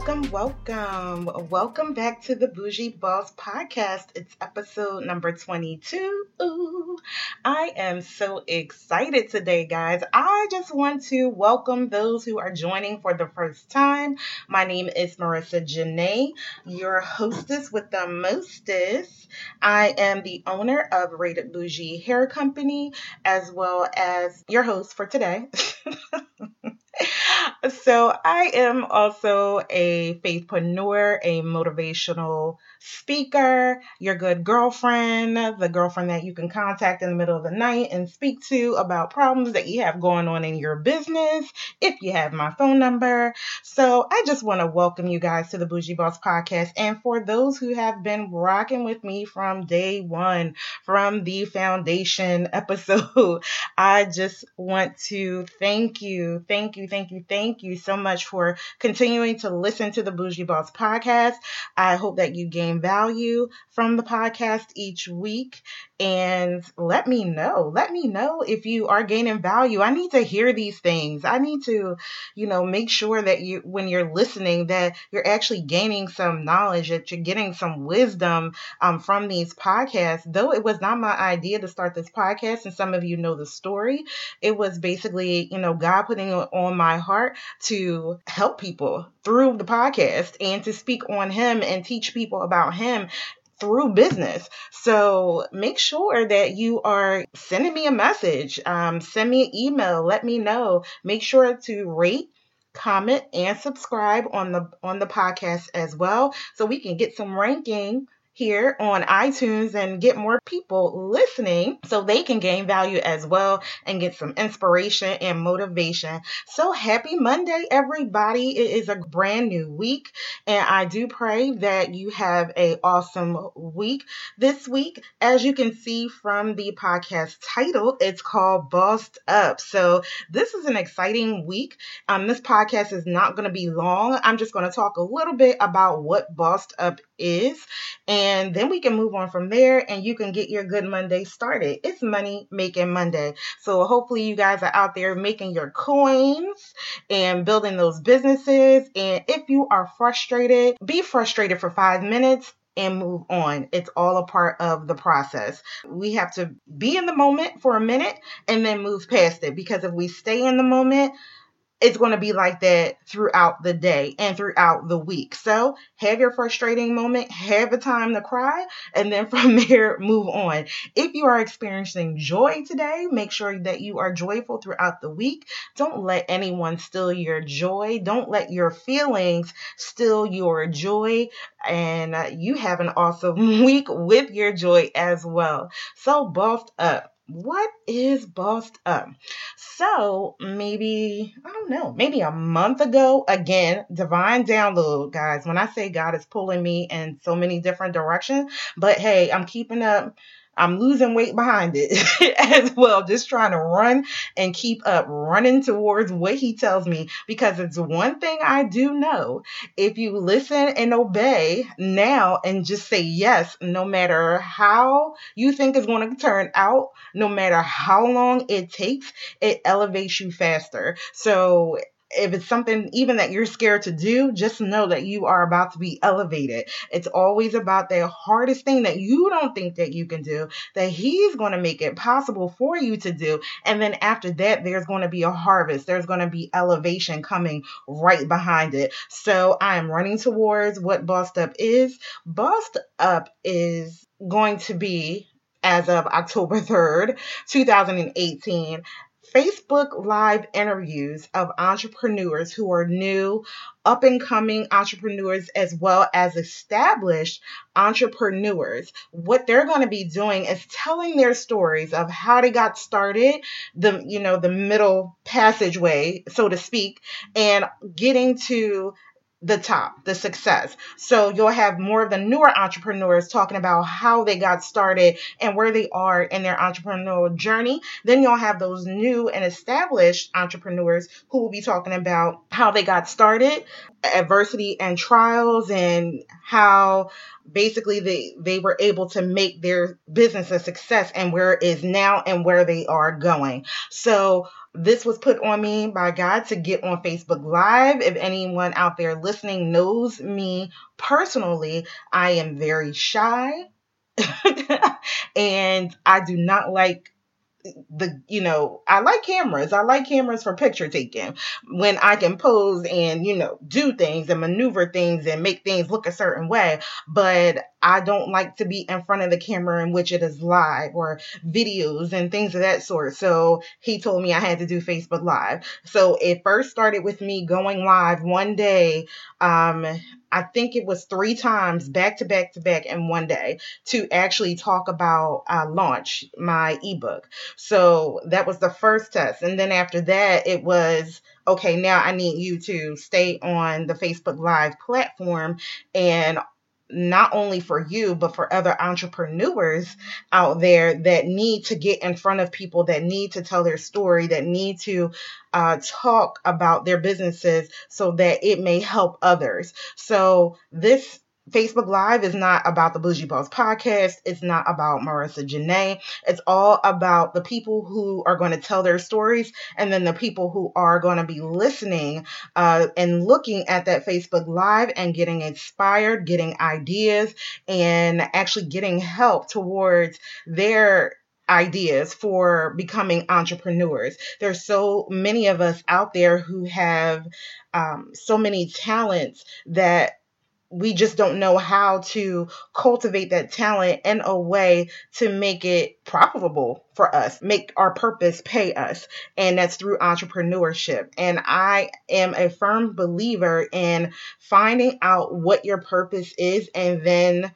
Welcome, welcome, welcome. Back to the Bougie Boss Podcast. It's episode number 22. Ooh, I am so excited today, guys. I just want to welcome those who are joining for the first time. My name is Marica Janae, your hostess with the mostest. I am the owner of Rated Bougie Hair Company, as well as your host for today. so I am also a faithpreneur, a motivational speaker, your good girlfriend, the girlfriend that you can contact in the middle of the night and speak to about problems that you have going on in your business if you have my phone number. So I just want to welcome you guys to the Bougie Boss podcast. And for those who have been rocking with me from day one, from the foundation episode, I just want to thank you, thank you, thank you, thank you so much for continuing to listen to the Bougie Boss podcast. I hope that you gain value from the podcast each week and let me know. Let me know if you are gaining value. I need to hear these things. I need to, you know, make sure that you when you're listening that you're actually gaining some knowledge, that you're getting some wisdom um, from these podcasts. Though it was not my idea to start this podcast, and some of you know the story, it was basically, you know, God putting it on my heart to help people through the podcast and to speak on Him and teach people about Him through business. So make sure that you are sending me a message. Um, send me an email. Let me know. Make sure to rate comment and subscribe on the on the podcast as well so we can get some ranking here on iTunes and get more people listening so they can gain value as well and get some inspiration and motivation. So happy Monday, everybody. It is a brand new week and I do pray that you have a awesome week this week. As you can see from the podcast title, it's called Bossed Up. So this is an exciting week. Um, this podcast is not going to be long. I'm just going to talk a little bit about what Bossed Up is and then we can move on from there and you can get your good Monday started. It's money making Monday. So hopefully you guys are out there making your coins and building those businesses. And if you are frustrated, be frustrated for five minutes and move on. It's all a part of the process. We have to be in the moment for a minute and then move past it because if we stay in the moment, it's going to be like that throughout the day and throughout the week. So have your frustrating moment, have a time to cry, and then from there, move on. If you are experiencing joy today, make sure that you are joyful throughout the week. Don't let anyone steal your joy. Don't let your feelings steal your joy. And uh, you have an awesome week with your joy as well. So, bossed up what is bossed up? So maybe, I don't know, maybe a month ago, again, divine download, guys. When I say God is pulling me in so many different directions, but hey, I'm keeping up I'm losing weight behind it as well, just trying to run and keep up, running towards what he tells me. Because it's one thing I do know if you listen and obey now and just say yes, no matter how you think it's going to turn out, no matter how long it takes, it elevates you faster. So if it's something even that you're scared to do, just know that you are about to be elevated. It's always about the hardest thing that you don't think that you can do, that he's going to make it possible for you to do. And then after that, there's going to be a harvest. There's going to be elevation coming right behind it. So I am running towards what Bossed Up is. Bossed Up is going to be as of October 3rd, 2018, Facebook Live interviews of entrepreneurs who are new, up and coming entrepreneurs, as well as established entrepreneurs. What they're going to be doing is telling their stories of how they got started, the you know the middle passageway, so to speak, and getting to the top, the success. So you'll have more of the newer entrepreneurs talking about how they got started and where they are in their entrepreneurial journey. Then you'll have those new and established entrepreneurs who will be talking about how they got started, adversity and trials, and how basically they they were able to make their business a success and where it is now and where they are going. So this was put on me by God to get on Facebook Live. If anyone out there listening knows me personally, I am very shy. And I do not like the you know i like cameras. I like cameras for picture taking. When i can pose and you know do things and maneuver things and make things look a certain way. But i don't like to be in front of the camera in which it is live or videos and things of that sort so he told me i had to do facebook live so it first started with me going live one day um I think it was three times back to back to back in one day to actually talk about uh, launch my ebook. So that was the first test. And then after that, it was okay, now I need you to stay on the Facebook Live platform and not only for you, but for other entrepreneurs out there that need to get in front of people, that need to tell their story, that need to uh, talk about their businesses so that it may help others. So, this Facebook Live is not about the Bougie Boss podcast. It's not about Marica Janae. It's all about the people who are going to tell their stories and then the people who are going to be listening uh, and looking at that Facebook Live and getting inspired, getting ideas, and actually getting help towards their ideas for becoming entrepreneurs. There's so many of us out there who have um, so many talents that we just don't know how to cultivate that talent in a way to make it profitable for us, make our purpose pay us. And that's through entrepreneurship. And I am a firm believer in finding out what your purpose is and then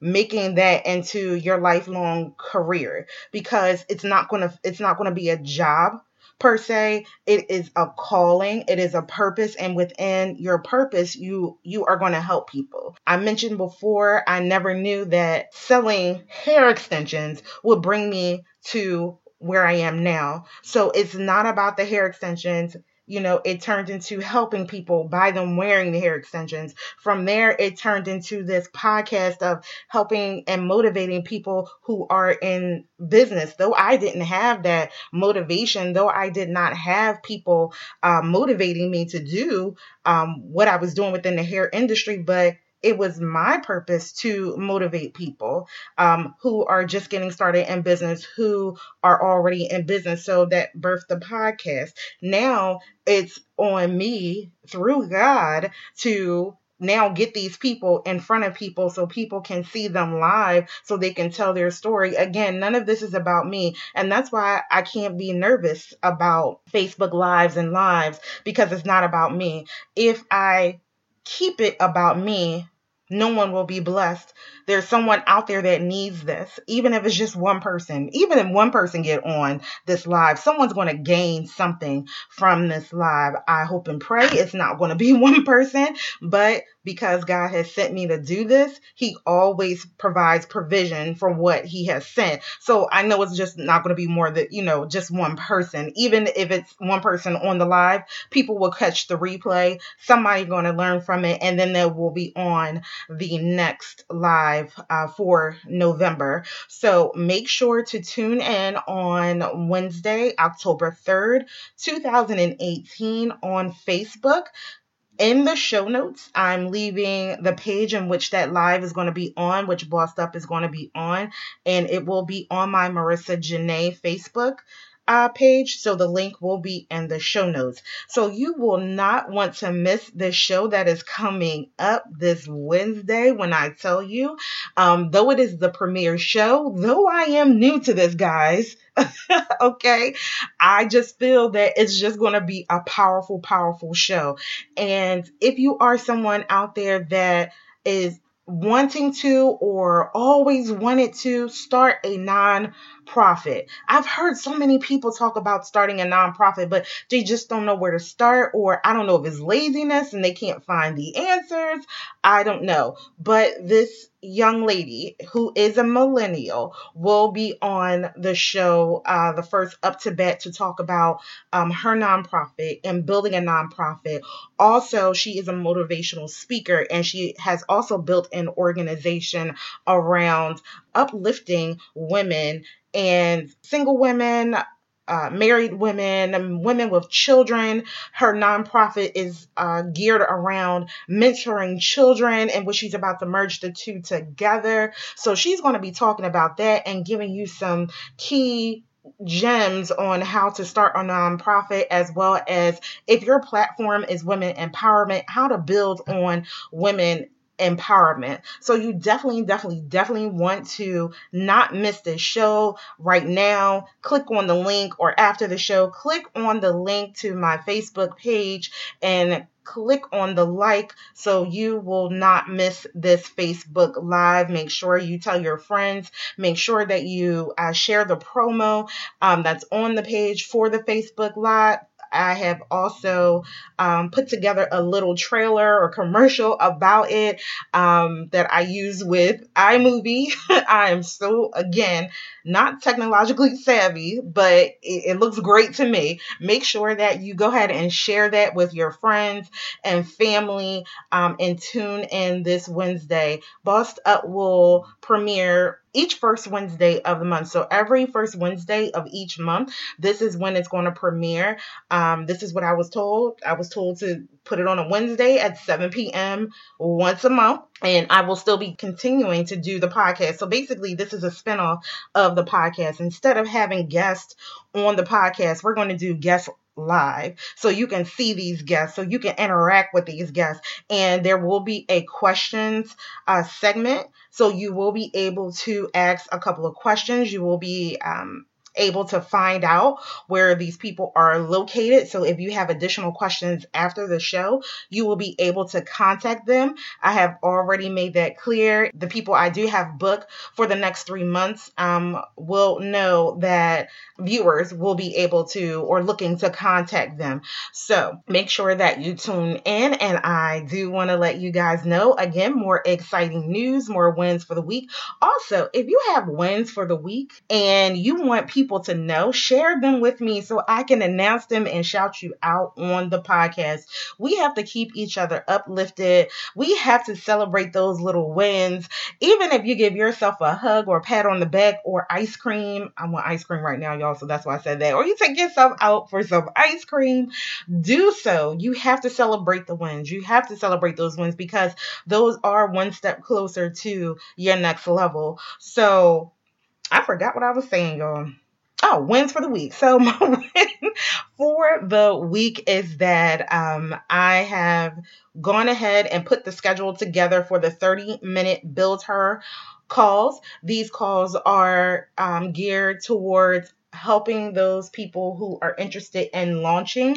making that into your lifelong career because it's not going to it's not going to be a job per se it is a calling it is a purpose and within your purpose you you are going to help people. I mentioned before i never knew that selling hair extensions would bring me to where i am now. So it's not about the hair extensions you know, it turned into helping people by them wearing the hair extensions. From there, it turned into this podcast of helping and motivating people who are in business. Though I didn't have that motivation, though I did not have people uh, motivating me to do um, what I was doing within the hair industry, but it was my purpose to motivate people um, who are just getting started in business, who are already in business. So that birthed the podcast. Now it's on me through God to now get these people in front of people so people can see them live so they can tell their story. Again, none of this is about me. And that's why I can't be nervous about Facebook Lives and Lives because it's not about me. If I keep it about me, no one will be blessed. There's someone out there that needs this, even if it's just one person. Even if one person get on this live, someone's going to gain something from this live. I hope and pray it's not going to be one person, but because God has sent me to do this, He always provides provision for what He has sent. So I know it's just not going to be more than, you know, just one person. Even if it's one person on the live, people will catch the replay. Somebody going to learn from it, and then they will be on the next live uh, for November. So make sure to tune in on Wednesday, October 3rd, 2018 on Facebook in the show notes, I'm leaving the page in which that live is going to be on, which Bossed Up is going to be on, and it will be on my Marica Janae Facebook uh, page. So the link will be in the show notes. So you will not want to miss this show that is coming up this Wednesday when I tell you. Um, though it is the premiere show, though I am new to this, guys. okay. I just feel that it's just going to be a powerful, powerful show. And if you are someone out there that is wanting to or always wanted to start a non-profit. I've heard so many people talk about starting a non-profit, but they just don't know where to start, or I don't know if it's laziness and they can't find the answers. I don't know. But this young lady who is a millennial will be on the show, uh, the first up to bet to talk about um, her nonprofit and building a nonprofit. Also, she is a motivational speaker and she has also built an organization around uplifting women and single women, uh, married women, women with children. Her nonprofit is uh, geared around mentoring children, and what she's about to merge the two together. So she's going to be talking about that and giving you some key gems on how to start a nonprofit as well as if your platform is women empowerment how to build on women empowerment. So you definitely, definitely, definitely want to not miss this show right now. Click on the link or after the show, click on the link to my Facebook page and click on the like so you will not miss this Facebook Live. Make sure you tell your friends. Make sure that you uh, share the promo um, that's on the page for the Facebook Live. I have also um, put together a little trailer or commercial about it um, that I use with iMovie. I am so, again, not technologically savvy, but it, it, looks great to me. Make sure that you go ahead and share that with your friends and family um, and tune in this Wednesday. Bossed Up will premiere each first Wednesday of the month. So every first Wednesday of each month, this is when it's going to premiere. Um, this is what I was told. I was told to put it on a Wednesday at 7 p.m. once a month. And I will still be continuing to do the podcast. So basically, this is a spinoff of the podcast. Instead of having guests on the podcast, we're going to do guests live. So you can see these guests. So you can interact with these guests. And there will be a questions uh, segment. So you will be able to ask a couple of questions. You will be um, able to find out where these people are located. So if you have additional questions after the show, you will be able to contact them. I have already made that clear. The people I do have booked for the next three months um, will know that viewers will be able to or looking to contact them. So make sure that you tune in. And I do want to let you guys know again more exciting news, more wins for the week. Also, if you have wins for the week and you want people people to know, share them with me so I can announce them and shout you out on the podcast. We have to keep each other uplifted. We have to celebrate those little wins. Even if you give yourself a hug or a pat on the back or ice cream. I want ice cream right now, y'all, so that's why I said that. Or you take yourself out for some ice cream, do so. You have to celebrate the wins. You have to celebrate those wins because those are one step closer to your next level. So I forgot what I was saying, y'all. Oh, wins for the week. So my win for the week is that um, I have gone ahead and put the schedule together for the 30 minute build her calls. These calls are um, geared towards helping those people who are interested in launching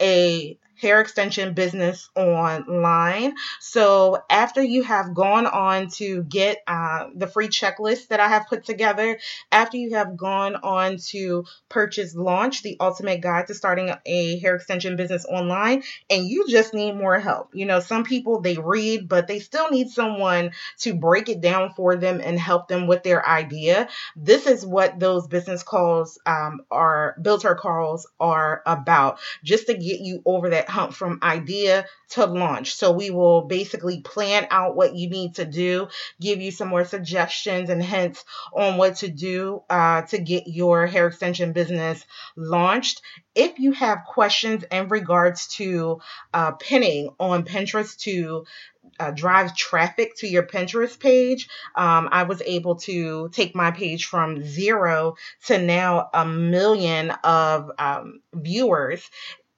a hair extension business online. So after you have gone on to get uh, the free checklist that I have put together, after you have gone on to purchase Launch, the ultimate guide to starting a hair extension business online, and you just need more help. You know, some people they read, but they still need someone to break it down for them and help them with their idea. This is what those business calls um, are, build her calls are about, just to get you over that hump from idea to launch. So we will basically plan out what you need to do, give you some more suggestions and hints on what to do uh, to get your hair extension business launched. If you have questions in regards to uh, pinning on Pinterest to uh, drive traffic to your Pinterest page, um, I was able to take my page from zero to now a million of um, viewers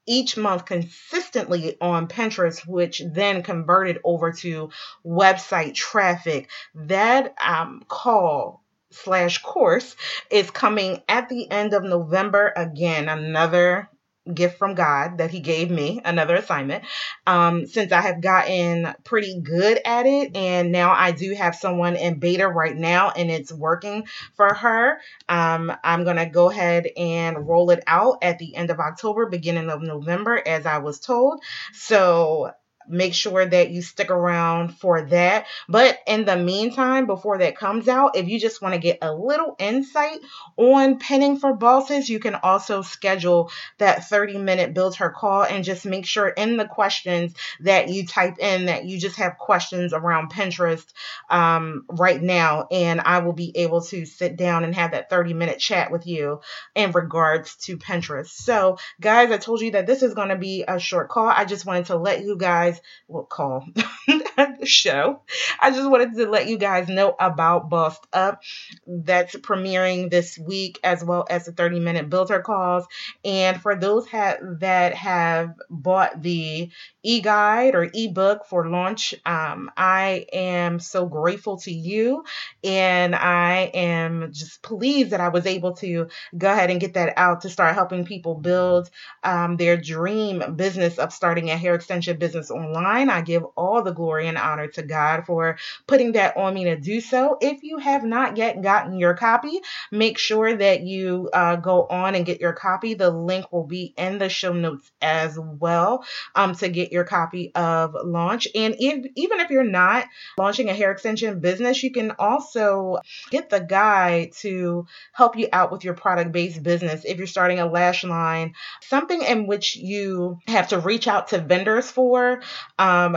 each month consistently on Pinterest, which then converted over to website traffic. That um, call slash course is coming at the end of November. Again, another gift from God that He gave me, another assignment. Um, since I have gotten pretty good at it, and now I do have someone in beta right now, and it's working for her. Um, I'm gonna go ahead and roll it out at the end of October, beginning of November, as I was told. So make sure that you stick around for that. But in the meantime, before that comes out, if you just want to get a little insight on pinning for bosses, you can also schedule that 30 minute build her call and just make sure in the questions that you type in that you just have questions around Pinterest um, right now. And I will be able to sit down and have that 30 minute chat with you in regards to Pinterest. So, guys, I told you that this is going to be a short call. I just wanted to let you guys will call the show. I just wanted to let you guys know about Bossed Up. That's premiering this week as well as the 30 minute builder calls. And for those ha- that have bought the e-guide or ebook for launch, um, I am so grateful to you. And I am just pleased that I was able to go ahead and get that out to start helping people build um, their dream business of starting a hair extension business online. I give all the glory and honor to God for putting that on me to do so. If you have not yet gotten your copy, make sure that you uh, go on and get your copy. The link will be in the show notes as well um, to get your copy of launch. And even if you're not launching a hair extension business, you can also get the guide to help you out with your product based business. If you're starting a lash line, something in which you have to reach out to vendors for. Um,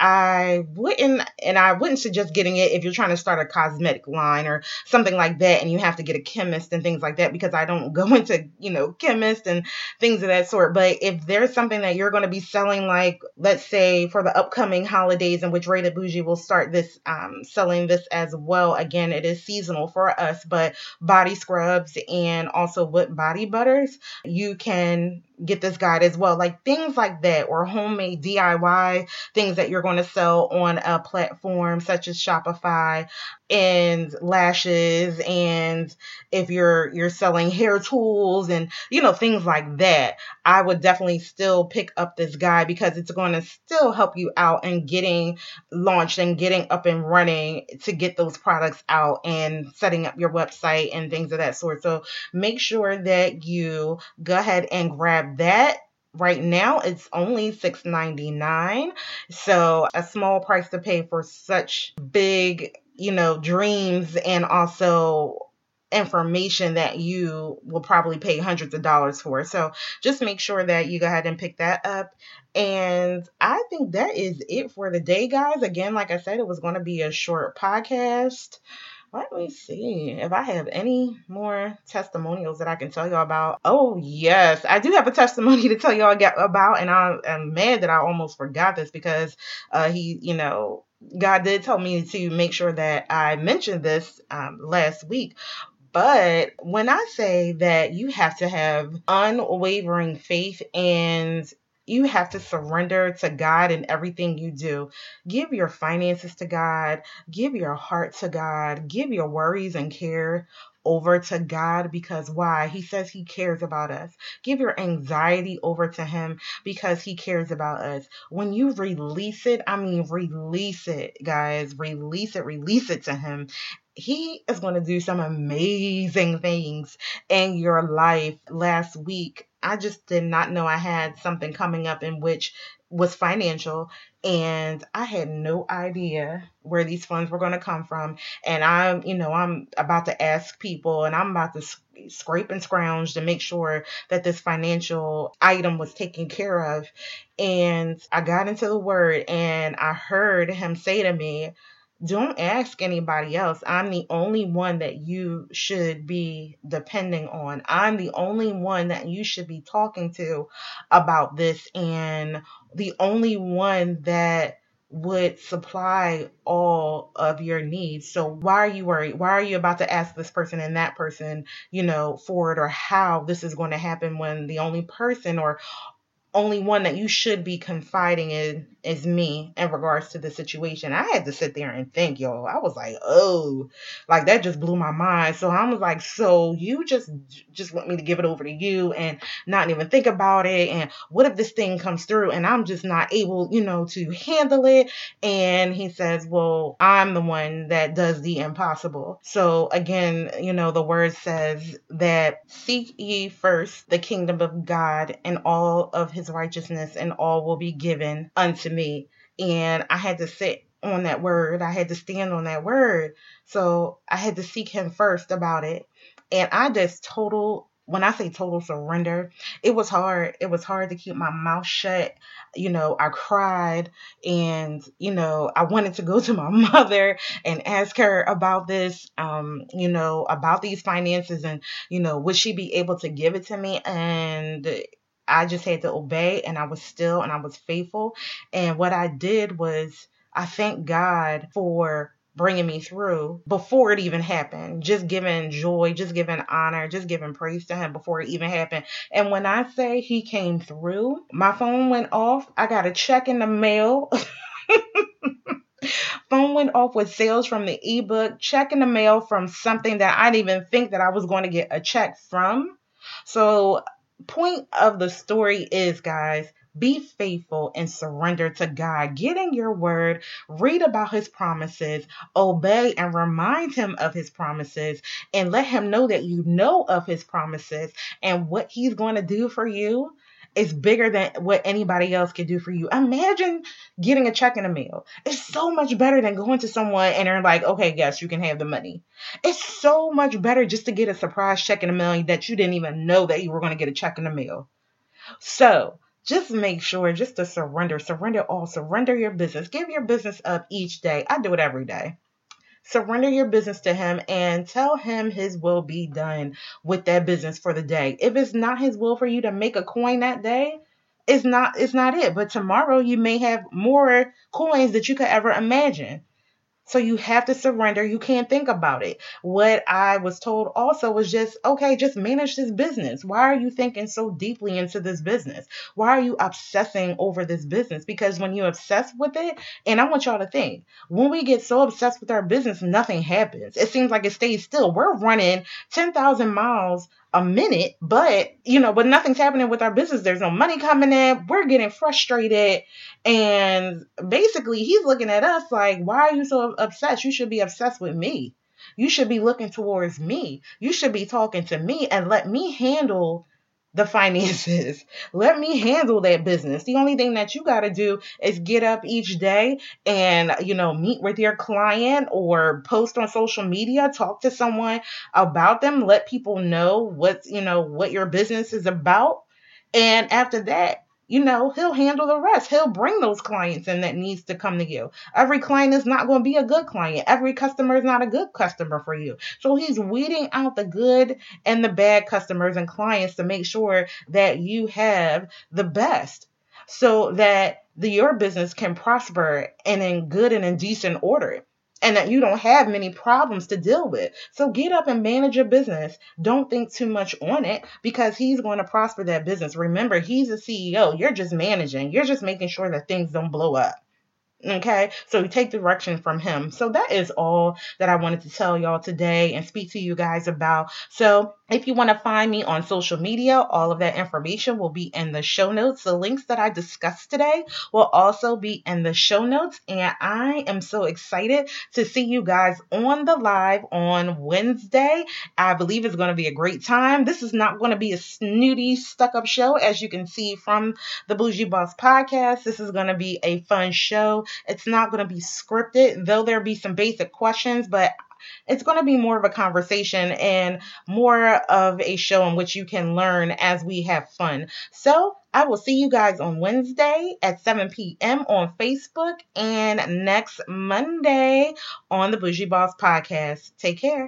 I wouldn't, and I wouldn't suggest getting it if you're trying to start a cosmetic line or something like that, and you have to get a chemist and things like that because I don't go into, you know, chemists and things of that sort. But if there's something that you're going to be selling, like let's say for the upcoming holidays, in which Rated Bougie will start this, um, selling this as well. Again, it is seasonal for us, but body scrubs and also with body butters, you can get this guide as well. Like things like that, or homemade DIY things that you're going to sell on a platform such as Shopify and lashes and if you're you're selling hair tools and you know things like that i would definitely still pick up this guy because it's going to still help you out in getting launched and getting up and running to get those products out and setting up your website and things of that sort. So make sure that you go ahead and grab that. Right now it's only $6.99 so a small price to pay for such big you know, dreams and also information that you will probably pay hundreds of dollars for. So just make sure that you go ahead and pick that up. And I think that is it for the day, guys. Again, like I said, it was going to be a short podcast. Let me see if I have any more testimonials that I can tell y'all about. Oh, yes, I do have a testimony to tell y'all about, and I am mad that I almost forgot this because uh, he, you know, God did tell me to make sure that I mentioned this um, last week. But when I say that you have to have unwavering faith and you have to surrender to God in everything you do. Give your finances to God, give your heart to God, give your worries and care over to God because why? He says He cares about us. Give your anxiety over to Him because He cares about us. When you release it, I mean, release it, guys. Release it, release it to Him. He is going to do some amazing things in your life. Last week, I just did not know I had something coming up in which was financial and I had no idea where these funds were going to come from. And I'm, you know, I'm about to ask people and I'm about to scrape and scrounge to make sure that this financial item was taken care of. And I got into the word and I heard him say to me, don't ask anybody else. I'm the only one that you should be depending on. I'm the only one that you should be talking to about this and the only one that would supply all of your needs. So why are you worried? Why are you about to ask this person and that person, you know, for it or how this is going to happen when the only person or only one that you should be confiding in is me in regards to the situation. I had to sit there and think, yo. I was like, oh, like that just blew my mind. So I was like, so you just just want me to give it over to you and not even think about it? And what if this thing comes through and I'm just not able, you know, to handle it? And he says, well, I'm the one that does the impossible. So again, you know, the word says that seek ye first the kingdom of God and all of his righteousness, and all will be given unto me. And I had to sit on that word. I had to stand on that word. So I had to seek him first about it. And I just total when I say total surrender, it was hard. It was hard to keep my mouth shut. You know, I cried and, you know, I wanted to go to my mother and ask her about this, um, you know, about these finances and, you know, would she be able to give it to me? And I just had to obey and I was still and I was faithful. And what I did was I thank God for bringing me through before it even happened. Just giving joy, just giving honor, just giving praise to him before it even happened. And when I say he came through, my phone went off. I got a check in the mail. phone went off with sales from the ebook, check in the mail from something that I didn't even think that I was going to get a check from. So point of the story is, guys, be faithful and surrender to God. Get in your word, read about his promises, obey and remind him of his promises, and let him know that you know of his promises and what he's going to do for you is bigger than what anybody else could do for you. Imagine getting a check in the mail. It's so much better than going to someone and they're like, okay, yes, you can have the money. It's so much better just to get a surprise check in the mail that you didn't even know that you were going to get a check in the mail. So just make sure just to surrender, surrender all, surrender your business, give your business up each day. I do it every day. Surrender your business to him and tell him his will be done with that business for the day. If it's not his will for you to make a coin that day, it's not it's not it. But tomorrow you may have more coins that you could ever imagine. So you have to surrender. You can't think about it. What I was told also was just, okay, just manage this business. Why are you thinking so deeply into this business? Why are you obsessing over this business? Because when you obsess with it, and I want y'all to think, when we get so obsessed with our business, nothing happens. It seems like it stays still. We're running 10,000 miles a minute, but you know, but nothing's happening with our business. There's no money coming in. We're getting frustrated. And basically, he's looking at us like, why are you so obsessed? You should be obsessed with me. You should be looking towards me. You should be talking to me and let me handle the finances. Let me handle that business. The only thing that you got to do is get up each day and, you know, meet with your client or post on social media, talk to someone about them, let people know what, you know, what your business is about. And after that, you know, he'll handle the rest. He'll bring those clients in that needs to come to you. Every client is not going to be a good client. Every customer is not a good customer for you. So he's weeding out the good and the bad customers and clients to make sure that you have the best so that the, your business can prosper and in good and in decent order and that you don't have many problems to deal with. So get up and manage your business. Don't think too much on it because he's going to prosper that business. Remember, he's a CEO. You're just managing. You're just making sure that things don't blow up. Okay, so you take direction from him. So that is all that I wanted to tell y'all today and speak to you guys about. So if you want to find me on social media, all of that information will be in the show notes. The links that I discussed today will also be in the show notes. And I am so excited to see you guys on the live on Wednesday. I believe it's going to be a great time. This is not going to be a snooty, stuck up show, as you can see from the Bougie Boss podcast. This is going to be a fun show. It's not going to be scripted, though there'll be some basic questions, but it's going to be more of a conversation and more of a show in which you can learn as we have fun. So I will see you guys on Wednesday at 7 p.m. on Facebook and next Monday on the Bougie Boss podcast. Take care.